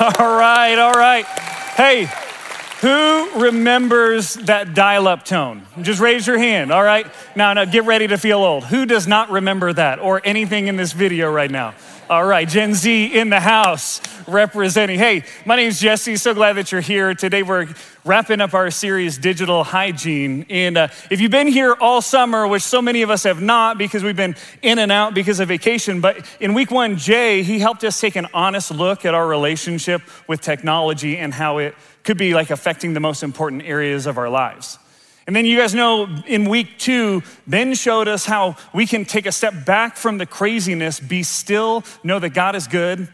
All right, all right. Hey, who remembers that dial up tone? Just raise your hand, all right? Now, now, get ready to feel old. Who does not remember that or anything in this video right now? All right, Gen Z in the house representing. Hey, my name is Jesse. So glad that you're here. Today we're wrapping up our series, Digital Hygiene. And uh, if you've been here all summer, which so many of us have not because we've been in and out because of vacation, but in week one, Jay, he helped us take an honest look at our relationship with technology and how it could be like affecting the most important areas of our lives. And then you guys know in week two, Ben showed us how we can take a step back from the craziness, be still, know that God is good.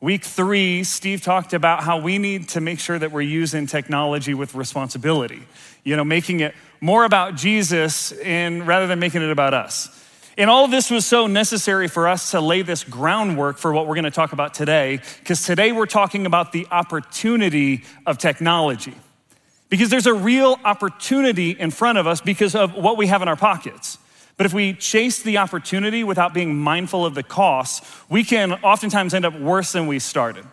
Week three, Steve talked about how we need to make sure that we're using technology with responsibility, you know, making it more about Jesus and rather than making it about us. And all this was so necessary for us to lay this groundwork for what we're going to talk about today, because today we're talking about the opportunity of technology. Because there's a real opportunity in front of us because of what we have in our pockets. But if we chase the opportunity without being mindful of the costs, we can oftentimes end up worse than we started.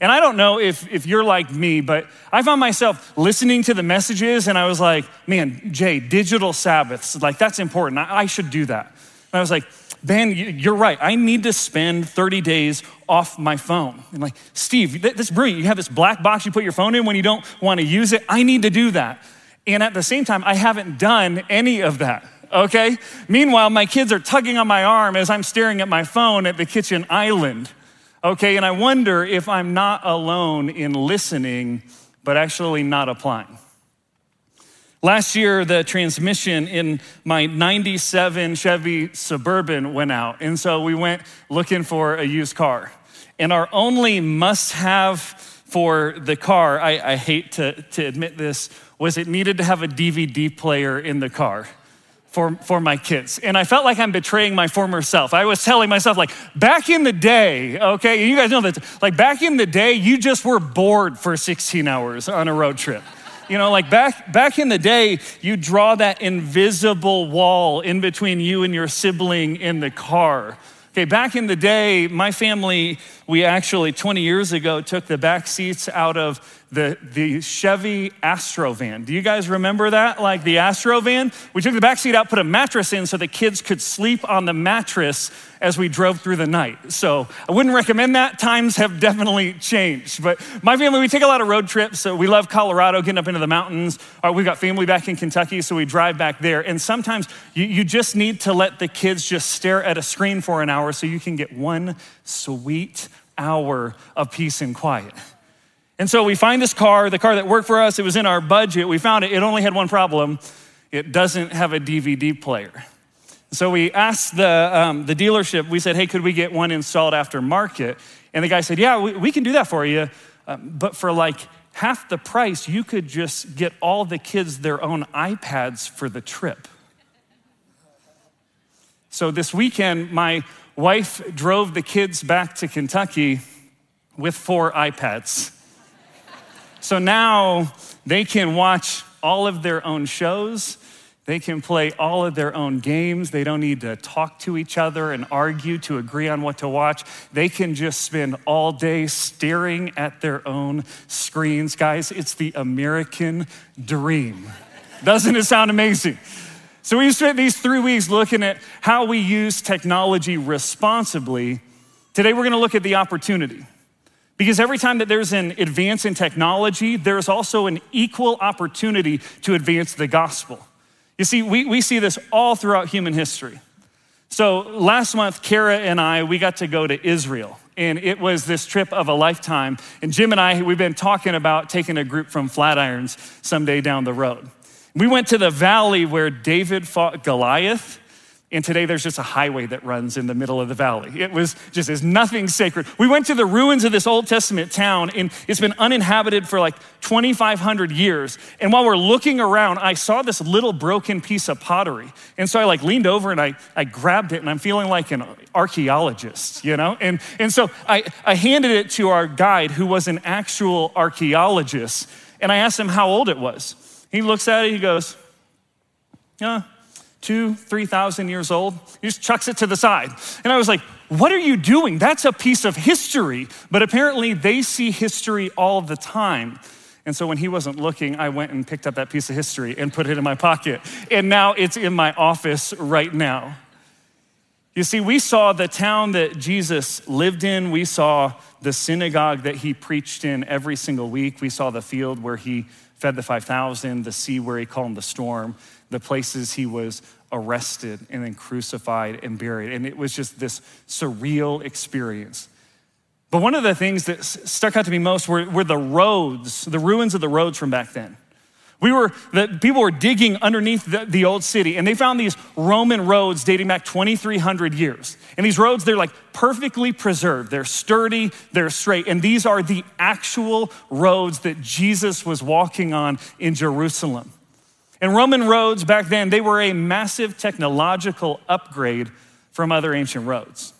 And I don't know if, if you're like me, but I found myself listening to the messages and I was like, man, Jay, digital Sabbaths, like that's important. I, I should do that. And I was like, Ben, you're right. I need to spend 30 days off my phone. And like, Steve, that's brilliant. You have this black box you put your phone in when you don't want to use it. I need to do that. And at the same time, I haven't done any of that. Okay? Meanwhile, my kids are tugging on my arm as I'm staring at my phone at the kitchen island. Okay? And I wonder if I'm not alone in listening, but actually not applying. Last year, the transmission in my 97 Chevy Suburban went out. And so we went looking for a used car. And our only must have for the car, I, I, hate to, to admit this, was it needed to have a DVD player in the car for, for my kids. And I felt like I'm betraying my former self. I was telling myself, like, back in the day, okay, you guys know that, like, back in the day, you just were bored for 16 hours on a road trip. You know, like back, back in the day, you draw that invisible wall in between you and your sibling in the car. Okay, back in the day, my family, we actually 20 years ago took the back seats out of the, the Chevy Astro van. Do you guys remember that? Like the Astro van? We took the back seat out, put a mattress in so the kids could sleep on the mattress as we drove through the night. So I wouldn't recommend that. Times have definitely changed. But my family, we take a lot of road trips. So we love Colorado, getting up into the mountains. Or we've got family back in Kentucky, so we drive back there. And sometimes you, you just need to let the kids just stare at a screen for an hour so you can get one sweet hour of peace and quiet. And so we find this car, the car that worked for us, it was in our budget. We found it, it only had one problem it doesn't have a DVD player. So we asked the, um, the dealership, we said, hey, could we get one installed after market? And the guy said, yeah, we, we can do that for you. Um, but for like half the price, you could just get all the kids their own iPads for the trip. So this weekend, my wife drove the kids back to Kentucky with four iPads. So now they can watch all of their own shows. They can play all of their own games. They don't need to talk to each other and argue to agree on what to watch. They can just spend all day staring at their own screens. Guys, it's the American dream. Doesn't it sound amazing? So we spent these three weeks looking at how we use technology responsibly. Today we're going to look at the opportunity. Because every time that there's an advance in technology, there's also an equal opportunity to advance the gospel. You see, we, we see this all throughout human history. So last month, Kara and I, we got to go to Israel. And it was this trip of a lifetime. And Jim and I, we've been talking about taking a group from Flatirons someday down the road. We went to the valley where David fought Goliath. And today there's just a highway that runs in the middle of the valley. It was just, there's nothing sacred. We went to the ruins of this Old Testament town and it's been uninhabited for like 2,500 years. And while we're looking around, I saw this little broken piece of pottery. And so I like leaned over and I, I grabbed it and I'm feeling like an archaeologist, you know? And, and so I, I handed it to our guide who was an actual archaeologist. And I asked him how old it was. He looks at it, he goes, yeah, two, 3,000 years old. He just chucks it to the side. And I was like, What are you doing? That's a piece of history. But apparently, they see history all the time. And so when he wasn't looking, I went and picked up that piece of history and put it in my pocket. And now it's in my office right now. You see, we saw the town that Jesus lived in. We saw the synagogue that he preached in every single week. We saw the field where he fed the 5,000, the sea where he calmed the storm, the places he was arrested and then crucified and buried. And it was just this surreal experience. But one of the things that stuck out to me most were, were the roads, the ruins of the roads from back then. We were, the people were digging underneath the, the, old city and they found these Roman roads dating back 2,300 years. And these roads, they're like perfectly preserved. They're sturdy, they're straight. And these are the actual roads that Jesus was walking on in Jerusalem. And Roman roads back then, they were a massive technological upgrade from other ancient roads.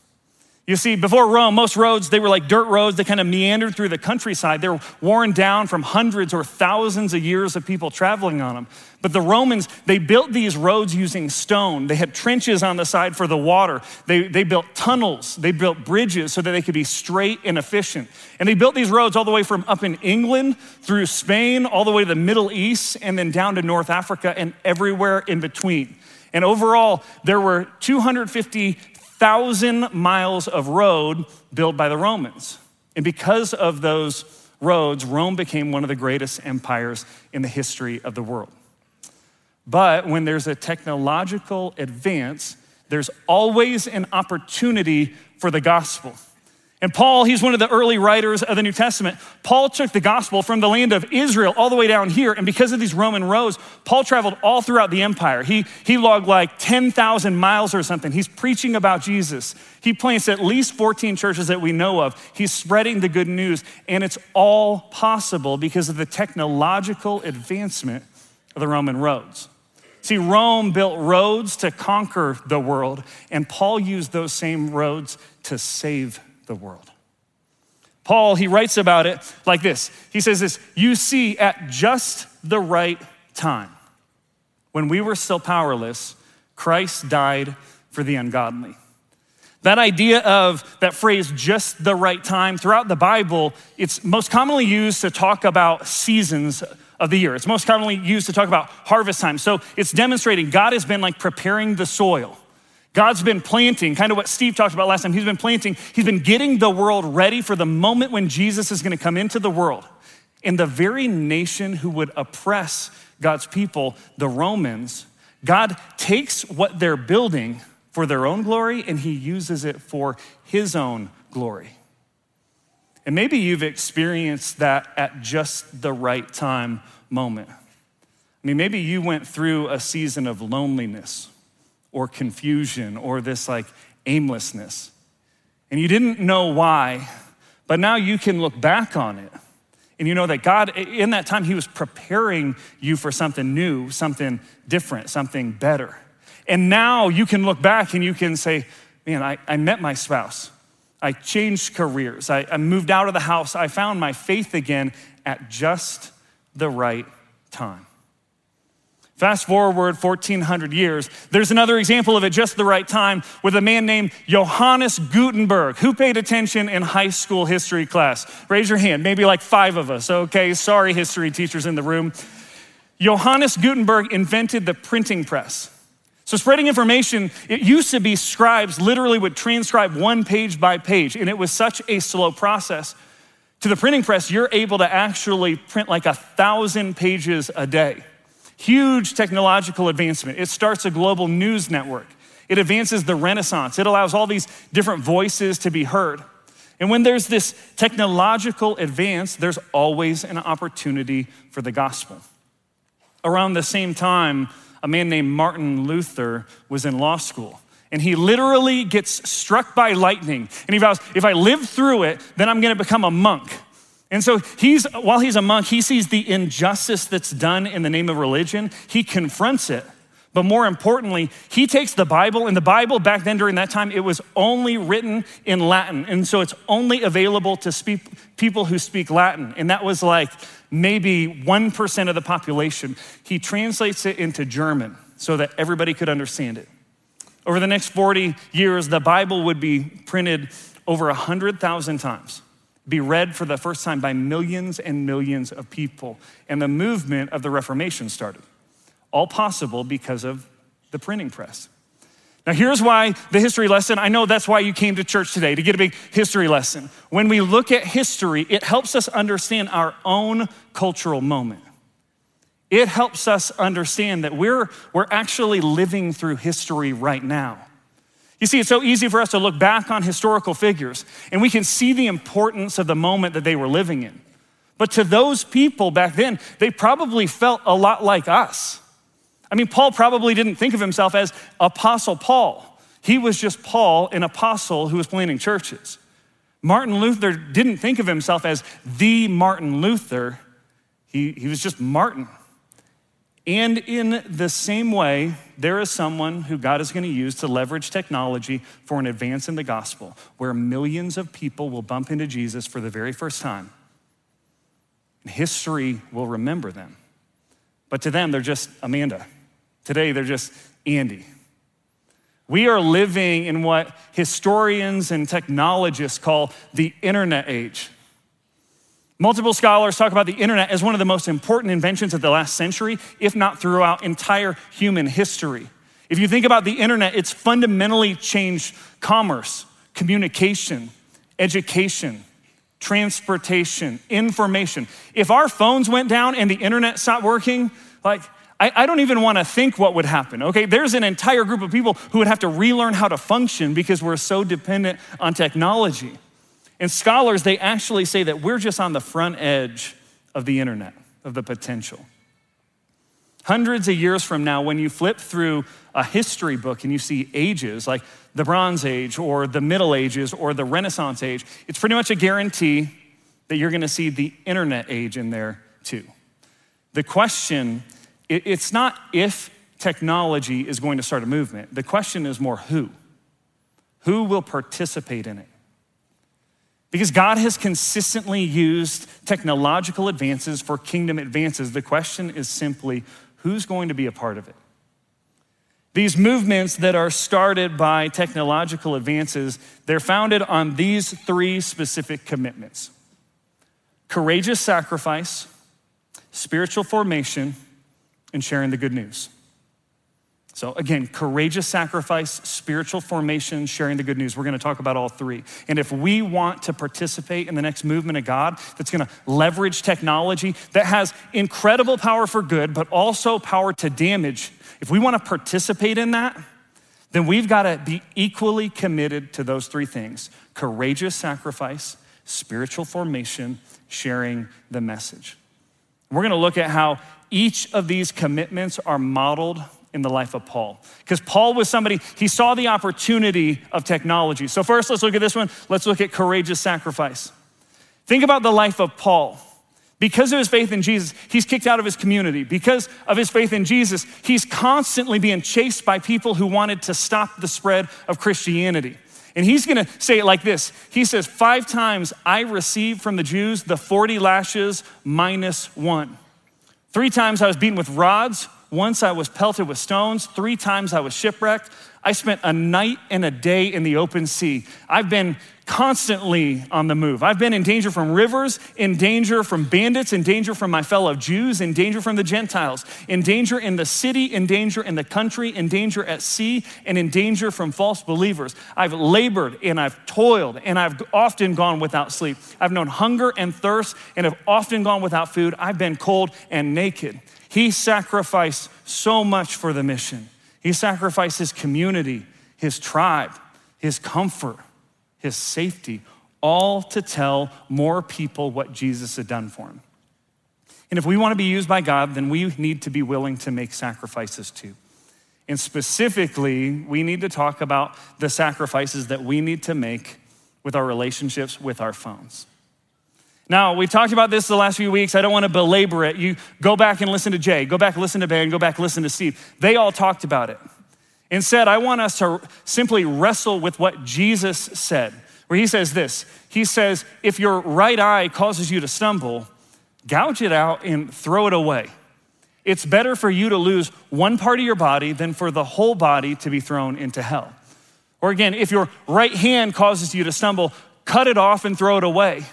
You see, before Rome, most roads, they were like dirt roads They kind of meandered through the countryside. They were worn down from hundreds or thousands of years of people traveling on them. But the Romans, they built these roads using stone. They had trenches on the side for the water. They, they built tunnels. They built bridges so that they could be straight and efficient. And they built these roads all the way from up in England through Spain, all the way to the Middle East, and then down to North Africa and everywhere in between. And overall, there were 250 thousand miles of road built by the Romans. And because of those roads, Rome became one of the greatest empires in the history of the world. But when there's a technological advance, there's always an opportunity for the gospel. And Paul, he's one of the early writers of the New Testament. Paul took the gospel from the land of Israel all the way down here. And because of these Roman roads, Paul traveled all throughout the empire. He, he logged like 10,000 miles or something. He's preaching about Jesus. He plants at least 14 churches that we know of. He's spreading the good news. And it's all possible because of the technological advancement of the Roman roads. See, Rome built roads to conquer the world, and Paul used those same roads to save the world. Paul, he writes about it like this He says this You see, at just the right time, when we were still powerless, Christ died for the ungodly. That idea of that phrase, just the right time, throughout the Bible, it's most commonly used to talk about seasons of the year. It's most commonly used to talk about harvest time. So it's demonstrating God has been like preparing the soil. God's been planting, kind of what Steve talked about last time. He's been planting, he's been getting the world ready for the moment when Jesus is going to come into the world. In the very nation who would oppress God's people, the Romans, God takes what they're building for their own glory and he uses it for his own glory. And maybe you've experienced that at just the right time moment. I mean, maybe you went through a season of loneliness or confusion or this like aimlessness. And you didn't know why, but now you can look back on it. And you know that God, in that time, He was preparing you for something new, something different, something better. And now you can look back and you can say, man, I, I met my spouse. I changed careers. I, I moved out of the house. I found my faith again at just the right time. Fast forward 1400 years, there's another example of it just the right time with a man named Johannes Gutenberg. Who paid attention in high school history class? Raise your hand, maybe like five of us. Okay, sorry, history teachers in the room. Johannes Gutenberg invented the printing press. So, spreading information, it used to be scribes literally would transcribe one page by page, and it was such a slow process. To the printing press, you're able to actually print like a thousand pages a day. Huge technological advancement. It starts a global news network. It advances the Renaissance. It allows all these different voices to be heard. And when there's this technological advance, there's always an opportunity for the gospel. Around the same time, a man named Martin Luther was in law school. And he literally gets struck by lightning. And he vows, if I live through it, then I'm gonna become a monk. And so he's, while he's a monk, he sees the injustice that's done in the name of religion. He confronts it. But more importantly, he takes the Bible, and the Bible back then during that time, it was only written in Latin. And so it's only available to speak, people who speak Latin. And that was like maybe 1% of the population. He translates it into German so that everybody could understand it. Over the next 40 years, the Bible would be printed over 100,000 times, be read for the first time by millions and millions of people, and the movement of the Reformation started. All possible because of the printing press. Now, here's why the history lesson. I know that's why you came to church today, to get a big history lesson. When we look at history, it helps us understand our own cultural moment. It helps us understand that we're, we're actually living through history right now. You see, it's so easy for us to look back on historical figures and we can see the importance of the moment that they were living in. But to those people back then, they probably felt a lot like us. I mean, Paul probably didn't think of himself as Apostle Paul. He was just Paul, an apostle who was planting churches. Martin Luther didn't think of himself as the Martin Luther, he, he was just Martin. And in the same way, there is someone who God is going to use to leverage technology for an advance in the gospel, where millions of people will bump into Jesus for the very first time. And history will remember them. But to them, they're just Amanda. Today, they're just Andy. We are living in what historians and technologists call the internet age. Multiple scholars talk about the internet as one of the most important inventions of the last century, if not throughout entire human history. If you think about the internet, it's fundamentally changed commerce, communication, education, transportation, information. If our phones went down and the internet stopped working, like I, I don't even want to think what would happen, okay? There's an entire group of people who would have to relearn how to function because we're so dependent on technology. And scholars, they actually say that we're just on the front edge of the internet, of the potential. Hundreds of years from now, when you flip through a history book and you see ages like the Bronze Age or the Middle Ages or the Renaissance Age, it's pretty much a guarantee that you're gonna see the internet age in there too. The question it's not if technology is going to start a movement. The question is more who. Who will participate in it? Because God has consistently used technological advances for kingdom advances. The question is simply who's going to be a part of it? These movements that are started by technological advances, they're founded on these three specific commitments courageous sacrifice, spiritual formation, and sharing the good news. So, again, courageous sacrifice, spiritual formation, sharing the good news. We're going to talk about all three. And if we want to participate in the next movement of God that's going to leverage technology that has incredible power for good, but also power to damage, if we want to participate in that, then we've got to be equally committed to those three things courageous sacrifice, spiritual formation, sharing the message. We're going to look at how each of these commitments are modeled in the life of Paul. Because Paul was somebody, he saw the opportunity of technology. So, first, let's look at this one. Let's look at courageous sacrifice. Think about the life of Paul. Because of his faith in Jesus, he's kicked out of his community. Because of his faith in Jesus, he's constantly being chased by people who wanted to stop the spread of Christianity. And he's gonna say it like this He says, Five times I received from the Jews the 40 lashes minus one. Three times I was beaten with rods. Once I was pelted with stones. Three times I was shipwrecked. I spent a night and a day in the open sea. I've been constantly on the move. I've been in danger from rivers, in danger from bandits, in danger from my fellow Jews, in danger from the Gentiles, in danger in the city, in danger in the country, in danger at sea, and in danger from false believers. I've labored and I've toiled and I've often gone without sleep. I've known hunger and thirst and have often gone without food. I've been cold and naked. He sacrificed so much for the mission. He sacrificed his community, his tribe, his comfort, his safety, all to tell more people what Jesus had done for him. And if we want to be used by God, then we need to be willing to make sacrifices too. And specifically, we need to talk about the sacrifices that we need to make with our relationships with our phones. Now, we've talked about this the last few weeks. I don't want to belabor it. You go back and listen to Jay, go back and listen to Ben, go back and listen to Steve. They all talked about it. Instead, I want us to simply wrestle with what Jesus said, where he says this He says, If your right eye causes you to stumble, gouge it out and throw it away. It's better for you to lose one part of your body than for the whole body to be thrown into hell. Or again, if your right hand causes you to stumble, cut it off and throw it away.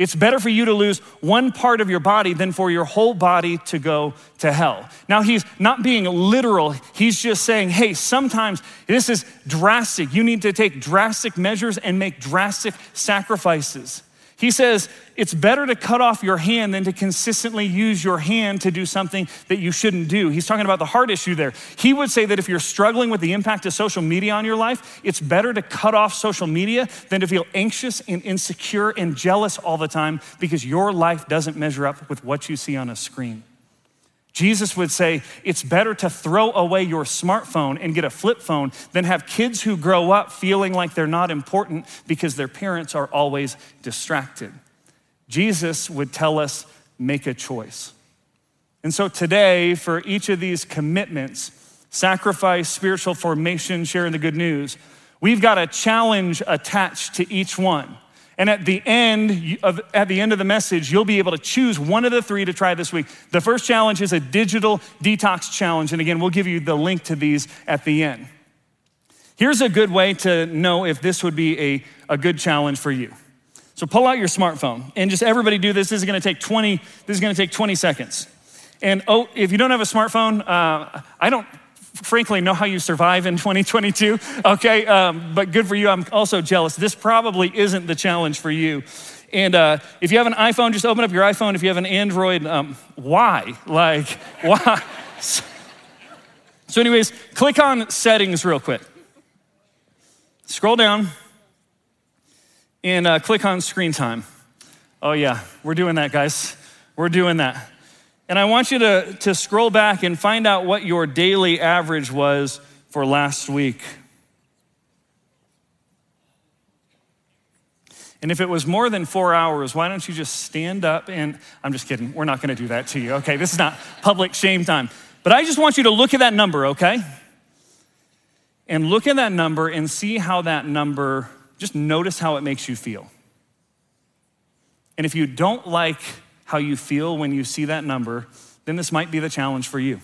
It's better for you to lose one part of your body than for your whole body to go to hell. Now, he's not being literal. He's just saying, hey, sometimes this is drastic. You need to take drastic measures and make drastic sacrifices. He says it's better to cut off your hand than to consistently use your hand to do something that you shouldn't do. He's talking about the heart issue there. He would say that if you're struggling with the impact of social media on your life, it's better to cut off social media than to feel anxious and insecure and jealous all the time because your life doesn't measure up with what you see on a screen. Jesus would say it's better to throw away your smartphone and get a flip phone than have kids who grow up feeling like they're not important because their parents are always distracted. Jesus would tell us make a choice. And so today, for each of these commitments sacrifice, spiritual formation, sharing the good news we've got a challenge attached to each one. And at the end of, at the end of the message, you'll be able to choose one of the three to try this week. The first challenge is a digital detox challenge. And again, we'll give you the link to these at the end. Here's a good way to know if this would be a, a good challenge for you. So pull out your smartphone and just everybody do this. This is gonna take 20, this is gonna take 20 seconds. And oh, if you don't have a smartphone, uh, I don't frankly know how you survive in 2022, okay? Um, but good for you. I'm also jealous. This probably isn't the challenge for you. And uh, if you have an iPhone, just open up your iPhone. If you have an Android, um, why? Like, why? So, anyways, click on settings real quick. Scroll down and uh, click on screen time. Oh, yeah, we're doing that, guys. We're doing that. And I want you to, to scroll back and find out what your daily average was for last week. And if it was more than four hours, why don't you just stand up and I'm just kidding. We're not going to do that to you. Okay, this is not public shame time. But I just want you to look at that number, okay? And look at that number and see how that number, just notice how it makes you feel. And if you don't like how you feel when you see that number, then this might be the challenge for you.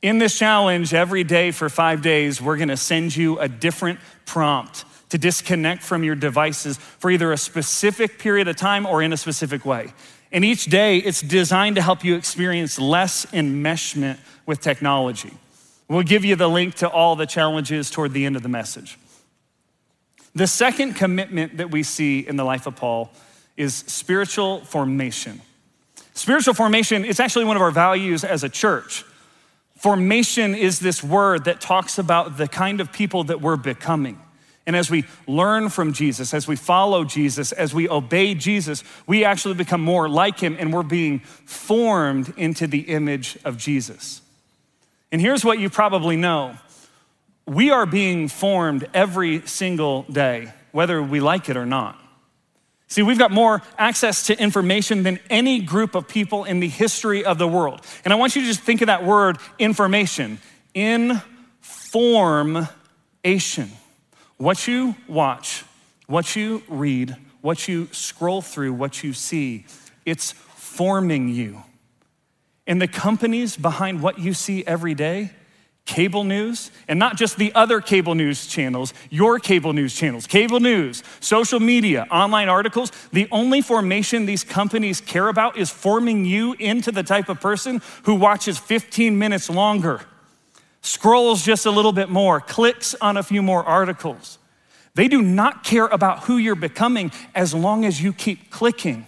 In this challenge, every day for five days, we're gonna send you a different prompt to disconnect from your devices for either a specific period of time or in a specific way. And each day, it's designed to help you experience less enmeshment with technology. We'll give you the link to all the challenges toward the end of the message. The second commitment that we see in the life of Paul is spiritual formation. Spiritual formation is actually one of our values as a church. Formation is this word that talks about the kind of people that we're becoming. And as we learn from Jesus, as we follow Jesus, as we obey Jesus, we actually become more like him and we're being formed into the image of Jesus. And here's what you probably know we are being formed every single day, whether we like it or not. See, we've got more access to information than any group of people in the history of the world. And I want you to just think of that word information. Information. What you watch, what you read, what you scroll through, what you see, it's forming you. And the companies behind what you see every day, cable news, and not just the other cable news channels, your cable news channels, cable news, social media, online articles. The only formation these companies care about is forming you into the type of person who watches 15 minutes longer, scrolls just a little bit more, clicks on a few more articles. They do not care about who you're becoming as long as you keep clicking,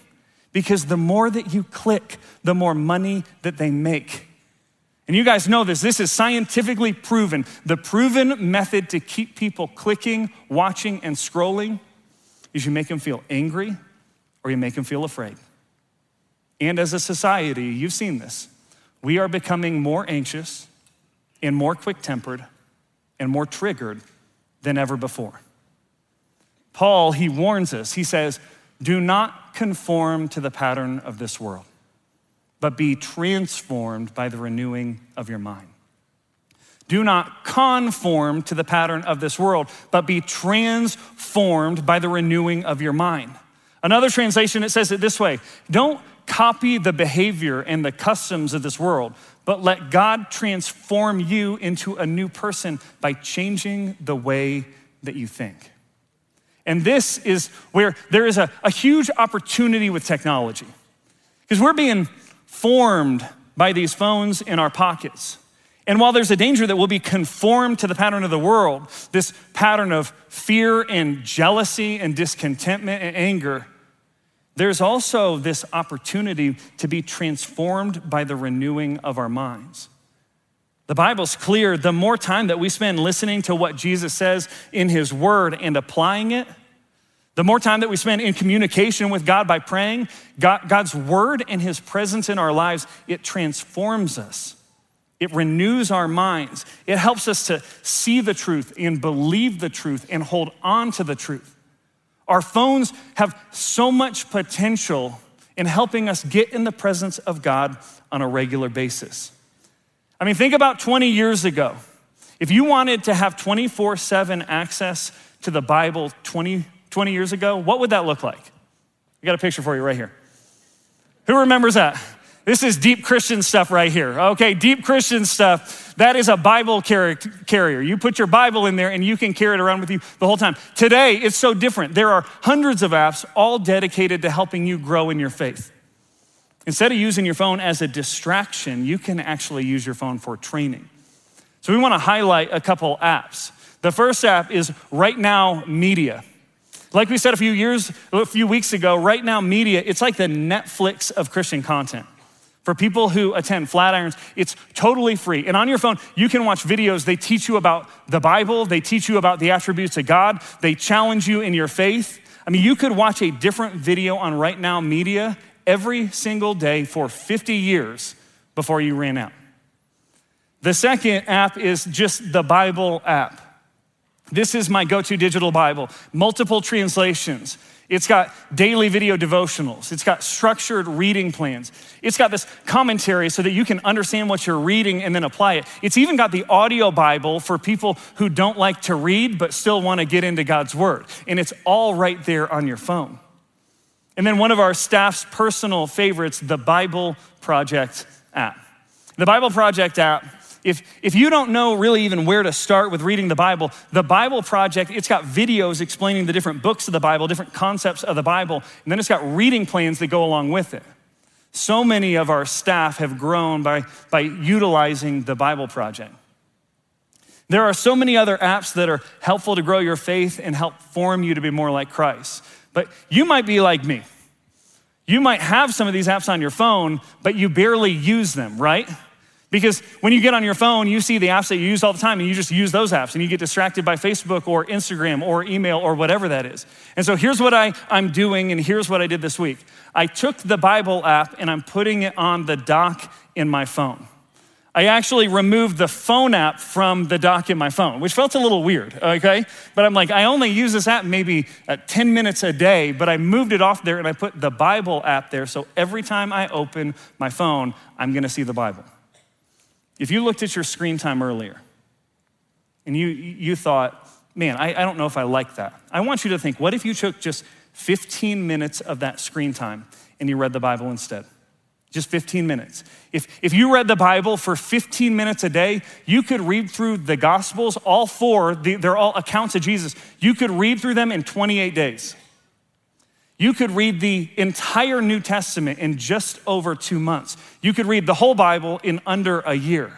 because the more that you click, the more money that they make. And you guys know this, this is scientifically proven. The proven method to keep people clicking, watching, and scrolling is you make them feel angry or you make them feel afraid. And as a society, you've seen this. We are becoming more anxious and more quick tempered and more triggered than ever before. Paul, he warns us. He says, Do not conform to the pattern of this world but be transformed by the renewing of your mind. Do not conform to the pattern of this world, but be transformed by the renewing of your mind. Another translation, it says it this way Don't copy the behavior and the customs of this world, but let God transform you into a new person by changing the way that you think. And this is where there is a, a huge opportunity with technology. Because we're being formed by these phones in our pockets. And while there's a danger that we'll be conformed to the pattern of the world, this pattern of fear and jealousy and discontentment and anger, there's also this opportunity to be transformed by the renewing of our minds. The Bible's clear the more time that we spend listening to what Jesus says in His Word and applying it, the more time that we spend in communication with God by praying, God, God's Word and His presence in our lives, it transforms us. It renews our minds. It helps us to see the truth and believe the truth and hold on to the truth. Our phones have so much potential in helping us get in the presence of God on a regular basis. I mean, think about 20 years ago. If you wanted to have 24 7 access to the Bible 20, 20 years ago, what would that look like? I got a picture for you right here. Who remembers that? This is deep Christian stuff right here. Okay, deep Christian stuff. That is a Bible carrier. You put your Bible in there and you can carry it around with you the whole time. Today, it's so different. There are hundreds of apps all dedicated to helping you grow in your faith. Instead of using your phone as a distraction, you can actually use your phone for training. So we want to highlight a couple apps. The first app is Right Now Media. Like we said a few years, a few weeks ago, Right Now Media, it's like the Netflix of Christian content. For people who attend Flatirons, it's totally free. And on your phone, you can watch videos. They teach you about the Bible, they teach you about the attributes of God, they challenge you in your faith. I mean, you could watch a different video on Right Now Media every single day for 50 years before you ran out. The second app is just the Bible app. This is my go to digital Bible, multiple translations. It's got daily video devotionals. It's got structured reading plans. It's got this commentary so that you can understand what you're reading and then apply it. It's even got the audio Bible for people who don't like to read but still want to get into God's Word. And it's all right there on your phone. And then one of our staff's personal favorites, the Bible Project app. The Bible Project app if, if you don't know really even where to start with reading the Bible, the Bible Project, it's got videos explaining the different books of the Bible, different concepts of the Bible, and then it's got reading plans that go along with it. So many of our staff have grown by, by utilizing the Bible Project. There are so many other apps that are helpful to grow your faith and help form you to be more like Christ. But you might be like me. You might have some of these apps on your phone, but you barely use them, right? Because when you get on your phone, you see the apps that you use all the time, and you just use those apps, and you get distracted by Facebook or Instagram or email or whatever that is. And so here's what I, I'm doing, and here's what I did this week I took the Bible app and I'm putting it on the dock in my phone. I actually removed the phone app from the dock in my phone, which felt a little weird, okay? But I'm like, I only use this app maybe uh, 10 minutes a day, but I moved it off there and I put the Bible app there. So every time I open my phone, I'm gonna see the Bible. If you looked at your screen time earlier and you, you thought, man, I, I don't know if I like that, I want you to think, what if you took just 15 minutes of that screen time and you read the Bible instead? Just 15 minutes. If, if you read the Bible for 15 minutes a day, you could read through the Gospels, all four, they're all accounts of Jesus. You could read through them in 28 days. You could read the entire New Testament in just over two months. You could read the whole Bible in under a year.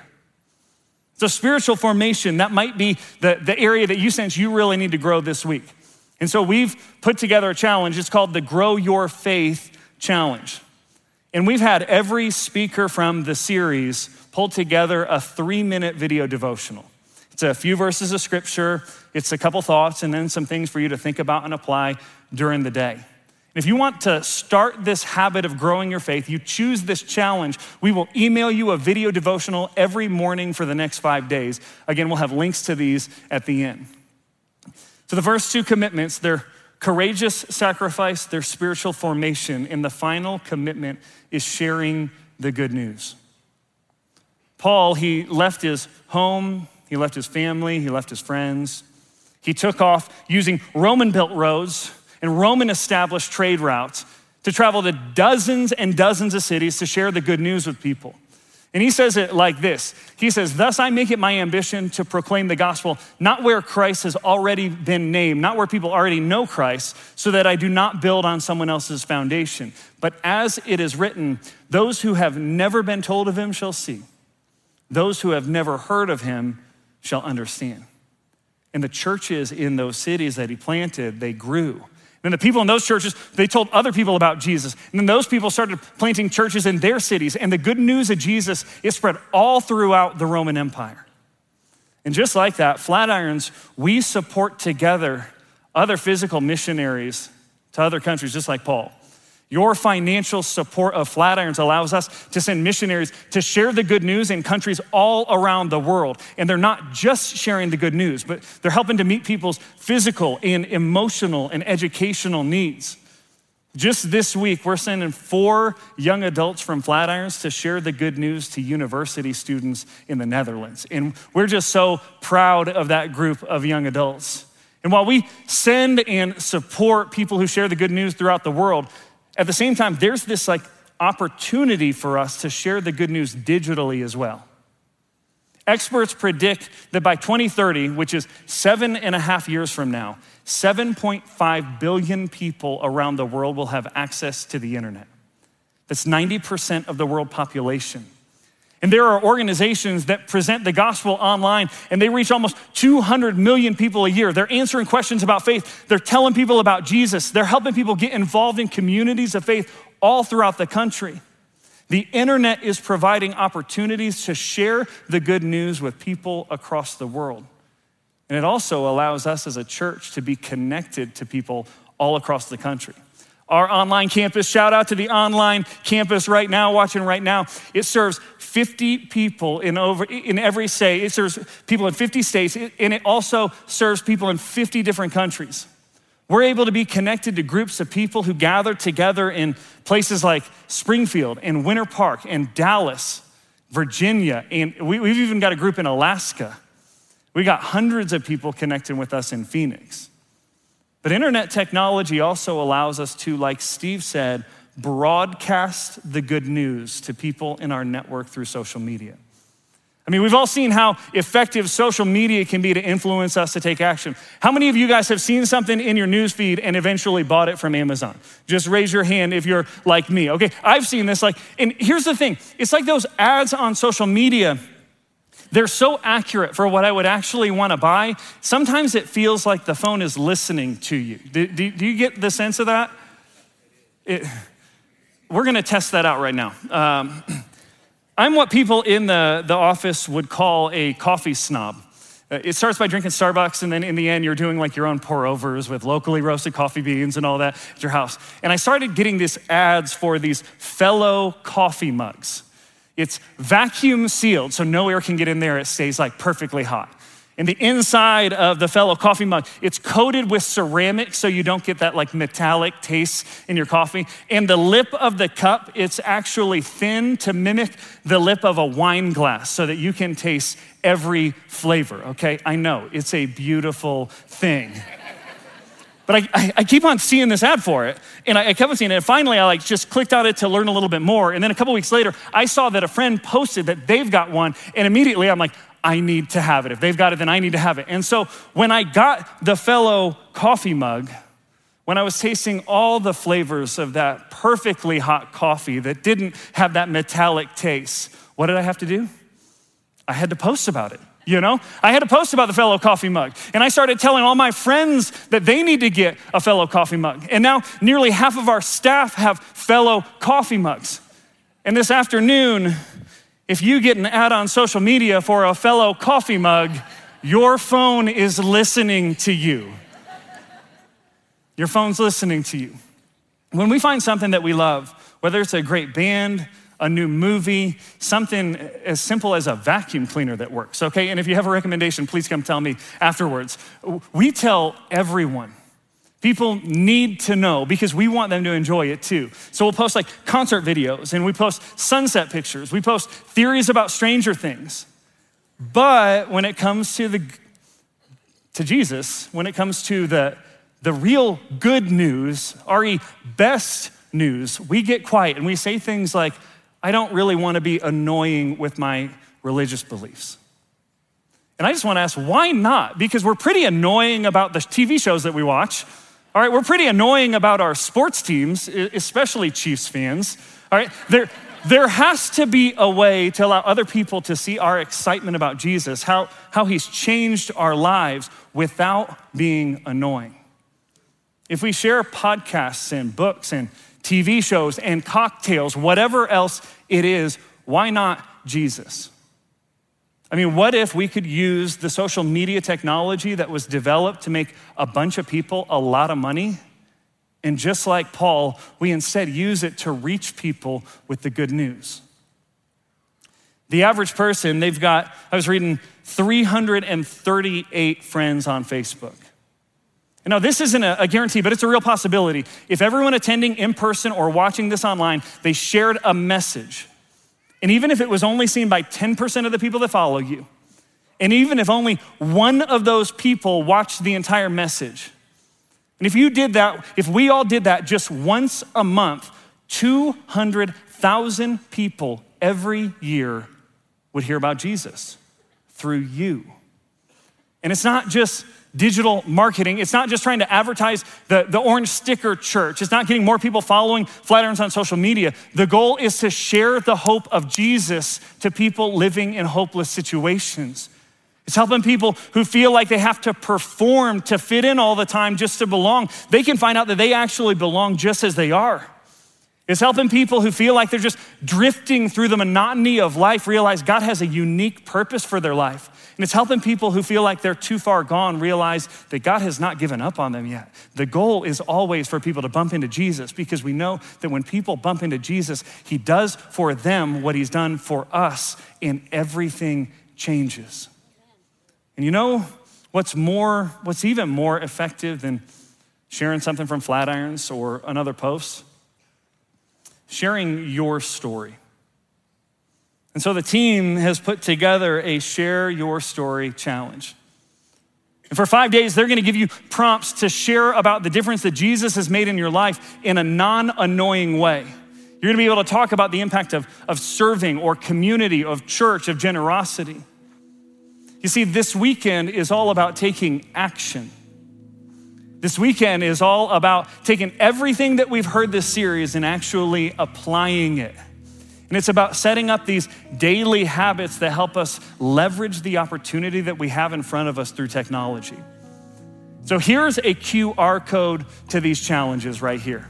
So, spiritual formation, that might be the, the area that you sense you really need to grow this week. And so, we've put together a challenge. It's called the Grow Your Faith Challenge. And we've had every speaker from the series pull together a three minute video devotional. It's a few verses of scripture, it's a couple thoughts, and then some things for you to think about and apply during the day. If you want to start this habit of growing your faith, you choose this challenge. We will email you a video devotional every morning for the next five days. Again, we'll have links to these at the end. So, the first two commitments, they're courageous sacrifice, they're spiritual formation, and the final commitment is sharing the good news. Paul, he left his home, he left his family, he left his friends. He took off using Roman built roads and Roman established trade routes to travel to dozens and dozens of cities to share the good news with people. And he says it like this He says, Thus I make it my ambition to proclaim the gospel, not where Christ has already been named, not where people already know Christ, so that I do not build on someone else's foundation. But as it is written, those who have never been told of him shall see, those who have never heard of him shall understand. And the churches in those cities that he planted, they grew. Then the people in those churches, they told other people about Jesus. And then those people started planting churches in their cities. And the good news of Jesus is spread all throughout the Roman Empire. And just like that, Flatirons, we support together other physical missionaries to other countries, just like Paul. Your financial support of Flatirons allows us to send missionaries to share the good news in countries all around the world. And they're not just sharing the good news, but they're helping to meet people's physical and emotional and educational needs. Just this week, we're sending four young adults from Flatirons to share the good news to university students in the Netherlands. And we're just so proud of that group of young adults. And while we send and support people who share the good news throughout the world, at the same time, there's this like opportunity for us to share the good news digitally as well. Experts predict that by 2030, which is seven and a half years from now, 7.5 billion people around the world will have access to the internet. That's 90% of the world population. And there are organizations that present the gospel online and they reach almost 200 million people a year. They're answering questions about faith. They're telling people about Jesus. They're helping people get involved in communities of faith all throughout the country. The internet is providing opportunities to share the good news with people across the world. And it also allows us as a church to be connected to people all across the country our online campus. Shout out to the online campus right now, watching right now. It serves 50 people in over in every state. It serves people in 50 states, and it also serves people in 50 different countries. We're able to be connected to groups of people who gather together in places like Springfield and Winter Park and Dallas, Virginia, and we, have even got a group in Alaska. We got hundreds of people connecting with us in Phoenix. But internet technology also allows us to, like Steve said, broadcast the good news to people in our network through social media. I mean, we've all seen how effective social media can be to influence us to take action. How many of you guys have seen something in your newsfeed and eventually bought it from Amazon? Just raise your hand if you're like me. Okay, I've seen this. Like, and here's the thing it's like those ads on social media they're so accurate for what I would actually want to buy. Sometimes it feels like the phone is listening to you. Do, do, do you get the sense of that? It, we're going to test that out right now. Um, I'm what people in the, the office would call a coffee snob. Uh, it starts by drinking Starbucks, and then in the end, you're doing like your own pour overs with locally roasted coffee beans and all that at your house. And I started getting these ads for these fellow coffee mugs. It's vacuum sealed, so no air can get in there. It stays like perfectly hot. And the inside of the fellow coffee mug, it's coated with ceramic so you don't get that like metallic taste in your coffee. And the lip of the cup, it's actually thin to mimic the lip of a wine glass so that you can taste every flavor, okay? I know, it's a beautiful thing. But I, I, I, keep on seeing this ad for it, and I, I kept on seeing it. And finally, I like just clicked on it to learn a little bit more. And then a couple weeks later, I saw that a friend posted that they've got one, and immediately I'm like, I need to have it. If they've got it, then I need to have it. And so when I got the fellow coffee mug, when I was tasting all the flavors of that perfectly hot coffee that didn't have that metallic taste, what did I have to do? I had to post about it you know? I had a post about the fellow coffee mug. And I started telling all my friends that they need to get a fellow coffee mug. And now nearly half of our staff have fellow coffee mugs. And this afternoon, if you get an ad on social media for a fellow coffee mug, your phone is listening to you. Your phone's listening to you. When we find something that we love, whether it's a great band, a new movie, something as simple as a vacuum cleaner that works, okay? And if you have a recommendation, please come tell me afterwards. We tell everyone. People need to know because we want them to enjoy it too. So we'll post like concert videos and we post sunset pictures. We post theories about stranger things. But when it comes to the to Jesus, when it comes to the the real good news, re best news, we get quiet and we say things like, I don't really want to be annoying with my religious beliefs. And I just want to ask, why not? Because we're pretty annoying about the TV shows that we watch. All right, we're pretty annoying about our sports teams, especially Chiefs fans. All right, there, there has to be a way to allow other people to see our excitement about Jesus, how, how he's changed our lives without being annoying. If we share podcasts and books and TV shows and cocktails, whatever else it is, why not Jesus? I mean, what if we could use the social media technology that was developed to make a bunch of people a lot of money? And just like Paul, we instead use it to reach people with the good news. The average person, they've got, I was reading 338 friends on Facebook. Now, this isn't a, guarantee, but it's a real possibility. If everyone attending in person or watching this online, they shared a message, and even if it was only seen by 10% of the people that follow you, and even if only one of those people watched the entire message, and if you did that, if we all did that just once a month, 200,000 people every year would hear about Jesus through you. And it's not just digital marketing. It's not just trying to advertise the, the orange sticker church. It's not getting more people following Flatirons on social media. The goal is to share the hope of Jesus to people living in hopeless situations. It's helping people who feel like they have to perform to fit in all the time just to belong. They can find out that they actually belong just as they are. It's helping people who feel like they're just drifting through the monotony of life realize God has a unique purpose for their life. And it's helping people who feel like they're too far gone realize that God has not given up on them yet. The goal is always for people to bump into Jesus because we know that when people bump into Jesus, He does for them what He's done for us, and everything changes. And you know what's more, what's even more effective than sharing something from Flatirons or another post? sharing your story. And so the team has put together a Share Your Story challenge. And for five days, they're gonna give you prompts to share about the difference that Jesus has made in your life in a non annoying way. You're gonna be able to talk about the impact of, of serving or community, of church, of generosity. You see, this weekend is all about taking action. This weekend is all about taking everything that we've heard this series and actually applying it. And it's about setting up these daily habits that help us leverage the opportunity that we have in front of us through technology. So here's a QR code to these challenges right here.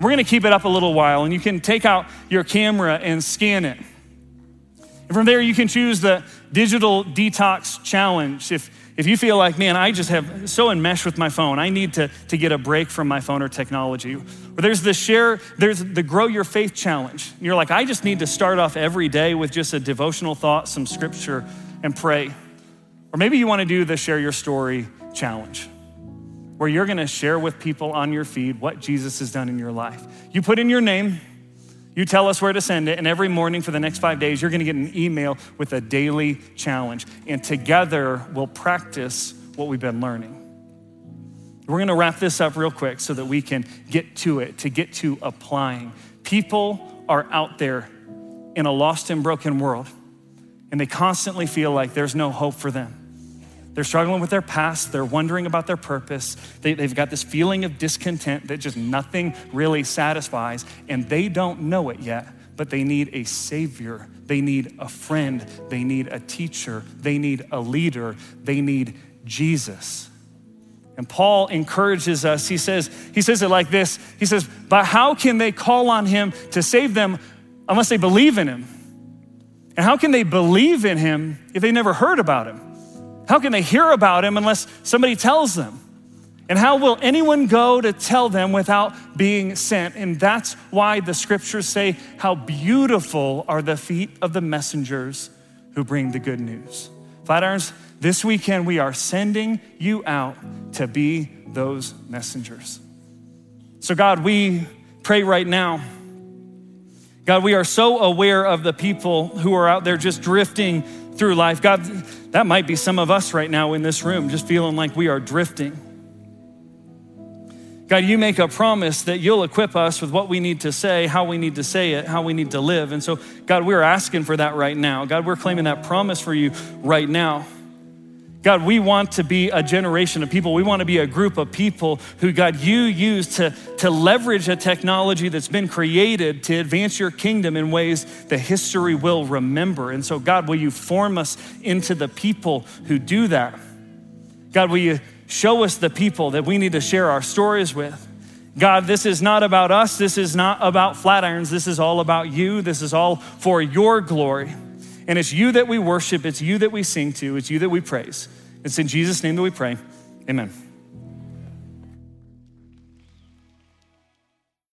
We're gonna keep it up a little while, and you can take out your camera and scan it. And from there, you can choose the digital detox challenge. If if you feel like, man, I just have so enmeshed with my phone, I need to, to get a break from my phone or technology. Or there's the share, there's the grow your faith challenge. You're like, I just need to start off every day with just a devotional thought, some scripture, and pray. Or maybe you want to do the share your story challenge, where you're going to share with people on your feed what Jesus has done in your life. You put in your name, you tell us where to send it, and every morning for the next five days, you're gonna get an email with a daily challenge. And together, we'll practice what we've been learning. We're gonna wrap this up real quick so that we can get to it, to get to applying. People are out there in a lost and broken world, and they constantly feel like there's no hope for them. They're struggling with their past. They're wondering about their purpose. They, have got this feeling of discontent that just nothing really satisfies, and they don't know it yet, but they need a savior. They need a friend. They need a teacher. They need a leader. They need Jesus. And Paul encourages us. He says, he says it like this. He says, But how can they call on him to save them unless they believe in him? And how can they believe in him if they never heard about him? How can they hear about him unless somebody tells them? And how will anyone go to tell them without being sent? And that's why the scriptures say, How beautiful are the feet of the messengers who bring the good news. Flatirons, this weekend we are sending you out to be those messengers. So, God, we pray right now. God, we are so aware of the people who are out there just drifting through life. God, that might be some of us right now in this room, just feeling like we are drifting. God, you make a promise that you'll equip us with what we need to say, how we need to say it, how we need to live. And so, God, we're asking for that right now. God, we're claiming that promise for you right now. God, we want to be a generation of people. We want to be a group of people who, God, you use to, to leverage a technology that's been created to advance your kingdom in ways that history will remember. And so, God, will you form us into the people who do that? God, will you show us the people that we need to share our stories with? God, this is not about us. This is not about Flatirons. This is all about you. This is all for your glory. And it's you that we worship, it's you that we sing to, it's you that we praise. It's in Jesus' name that we pray. Amen.